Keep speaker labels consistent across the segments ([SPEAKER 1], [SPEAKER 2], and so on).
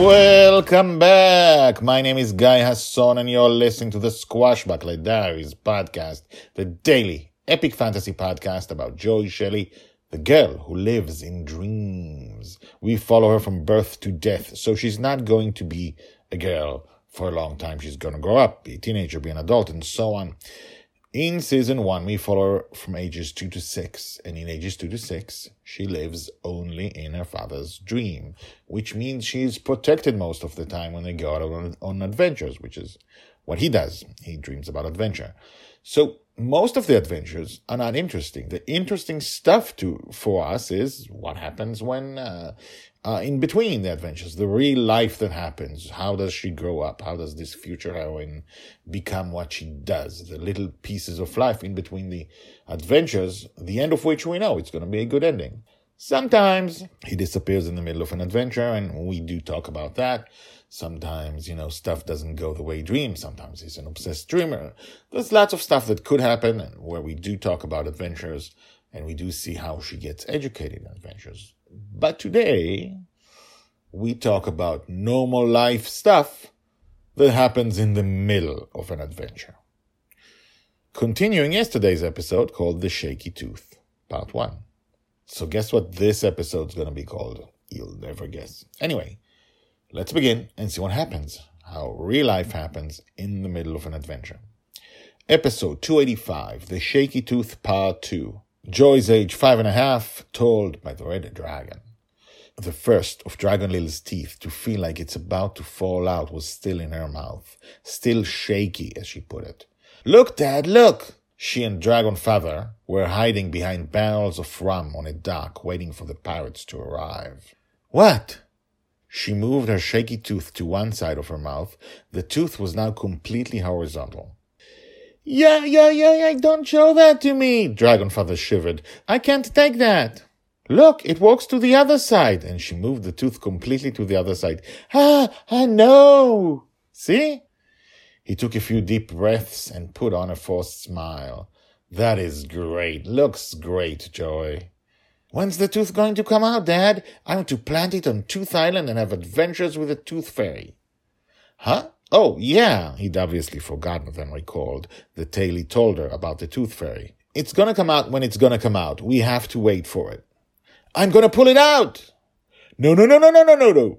[SPEAKER 1] Welcome back. My name is Guy Hasson, and you're listening to the Squashbuckler Diaries podcast, the daily epic fantasy podcast about Joy Shelley, the girl who lives in dreams. We follow her from birth to death, so she's not going to be a girl for a long time. She's going to grow up, be a teenager, be an adult, and so on. In season one, we follow her from ages two to six, and in ages two to six, she lives only in her father's dream, which means she's protected most of the time when they go out on, on adventures, which is what he does. He dreams about adventure. So most of the adventures are not interesting. The interesting stuff to for us is what happens when uh, uh, in between the adventures, the real life that happens. How does she grow up? How does this future heroine become what she does? The little pieces of life in between the adventures, the end of which we know it's going to be a good ending. Sometimes he disappears in the middle of an adventure, and we do talk about that. Sometimes, you know, stuff doesn't go the way he dreams. Sometimes he's an obsessed dreamer. There's lots of stuff that could happen, and where we do talk about adventures, and we do see how she gets educated in adventures. But today, we talk about normal life stuff that happens in the middle of an adventure. Continuing yesterday's episode called The Shaky Tooth, Part 1. So, guess what this episode's going to be called? You'll never guess. Anyway, let's begin and see what happens, how real life happens in the middle of an adventure. Episode 285 The Shaky Tooth, Part 2. Joy's age five and a half, told by the red dragon. The first of Dragon Lily's teeth to feel like it's about to fall out was still in her mouth, still shaky, as she put it. Look, Dad, look! She and Dragon Father were hiding behind barrels of rum on a dock, waiting for the pirates to arrive. What? She moved her shaky tooth to one side of her mouth. The tooth was now completely horizontal. Yeah, yeah, yeah, yeah, don't show that to me, Dragonfather shivered. I can't take that. Look, it walks to the other side. And she moved the tooth completely to the other side. Ah, I know. See? He took a few deep breaths and put on a forced smile. That is great. Looks great, Joy. When's the tooth going to come out, Dad? I want to plant it on Tooth Island and have adventures with the Tooth Fairy. Huh? Oh, yeah, he'd obviously forgotten then recalled the tale he told her about the tooth fairy. It's gonna come out when it's gonna come out. We have to wait for it. I'm gonna pull it out! No, no, no, no, no, no, no, no!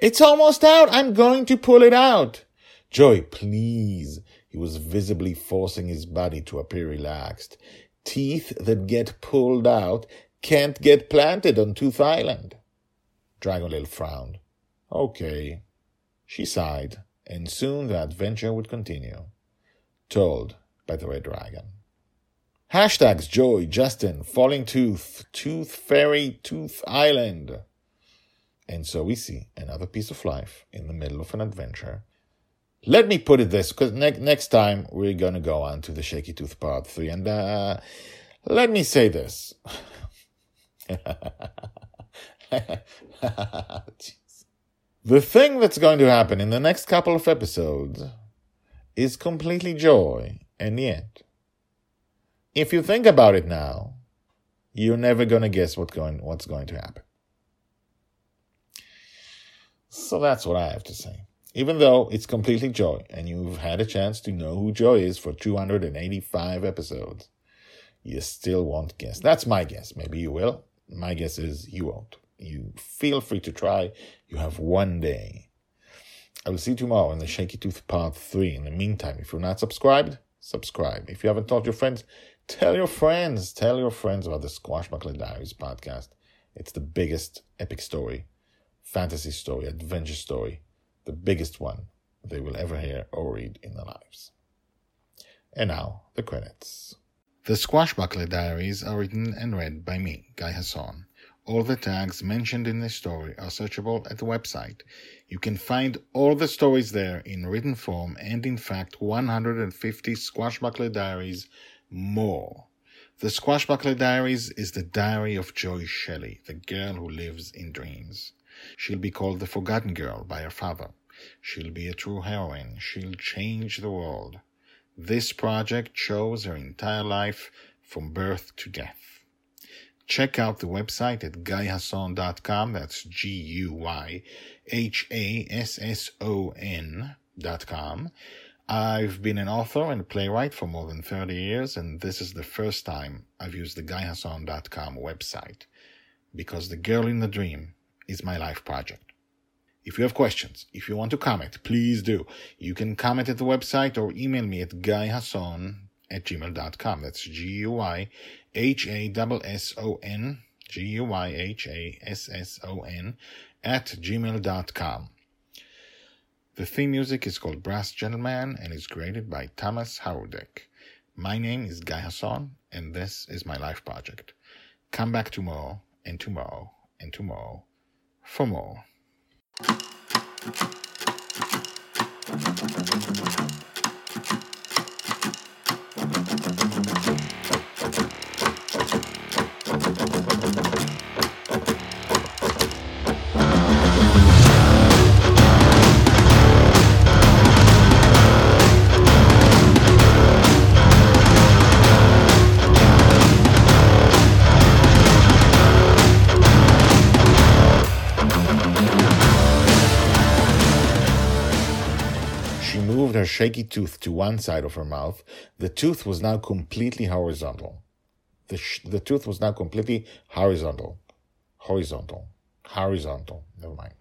[SPEAKER 1] It's almost out! I'm going to pull it out! Joy, please. He was visibly forcing his body to appear relaxed. Teeth that get pulled out can't get planted on Tooth Island. Dragon frowned. Okay. She sighed and soon the adventure would continue. Told by the Red Dragon. Hashtags Joy, Justin, Falling Tooth, Tooth Fairy, Tooth Island. And so we see another piece of life in the middle of an adventure. Let me put it this, because ne- next time we're going to go on to the Shaky Tooth Part 3. And uh, let me say this. The thing that's going to happen in the next couple of episodes is completely joy, and yet, if you think about it now, you're never going to guess what's going, what's going to happen. So that's what I have to say. Even though it's completely Joy, and you've had a chance to know who Joy is for 285 episodes, you still won't guess. That's my guess. Maybe you will. My guess is you won't. You feel free to try. You have one day. I will see you tomorrow in the Shaky Tooth Part 3. In the meantime, if you're not subscribed, subscribe. If you haven't told your friends, tell your friends. Tell your friends about the Squashbuckler Diaries podcast. It's the biggest epic story, fantasy story, adventure story, the biggest one they will ever hear or read in their lives. And now, the credits. The Squashbuckler Diaries are written and read by me, Guy Hasson. All the tags mentioned in this story are searchable at the website. You can find all the stories there in written form and, in fact, 150 Squashbuckler Diaries more. The Squashbuckler Diaries is the diary of Joy Shelley, the girl who lives in dreams. She'll be called the Forgotten Girl by her father. She'll be a true heroine. She'll change the world. This project shows her entire life from birth to death. Check out the website at guyhasson.com. That's G U Y H A S S O N dot com. I've been an author and playwright for more than 30 years, and this is the first time I've used the guyhasson.com website because The Girl in the Dream is my life project. If you have questions, if you want to comment, please do. You can comment at the website or email me at guyhasson at gmail.com. That's G-U-Y-H-A-S-S-O-N, G-U-Y-H-A-S-S-O-N at gmail.com. The theme music is called Brass Gentleman and is created by Thomas Howardek. My name is Guy Hasson and this is my life project. Come back tomorrow and tomorrow and tomorrow for more. She moved her shaky tooth to one side of her mouth. The tooth was now completely horizontal. The, sh- the tooth was now completely horizontal. Horizontal. Horizontal. Never mind.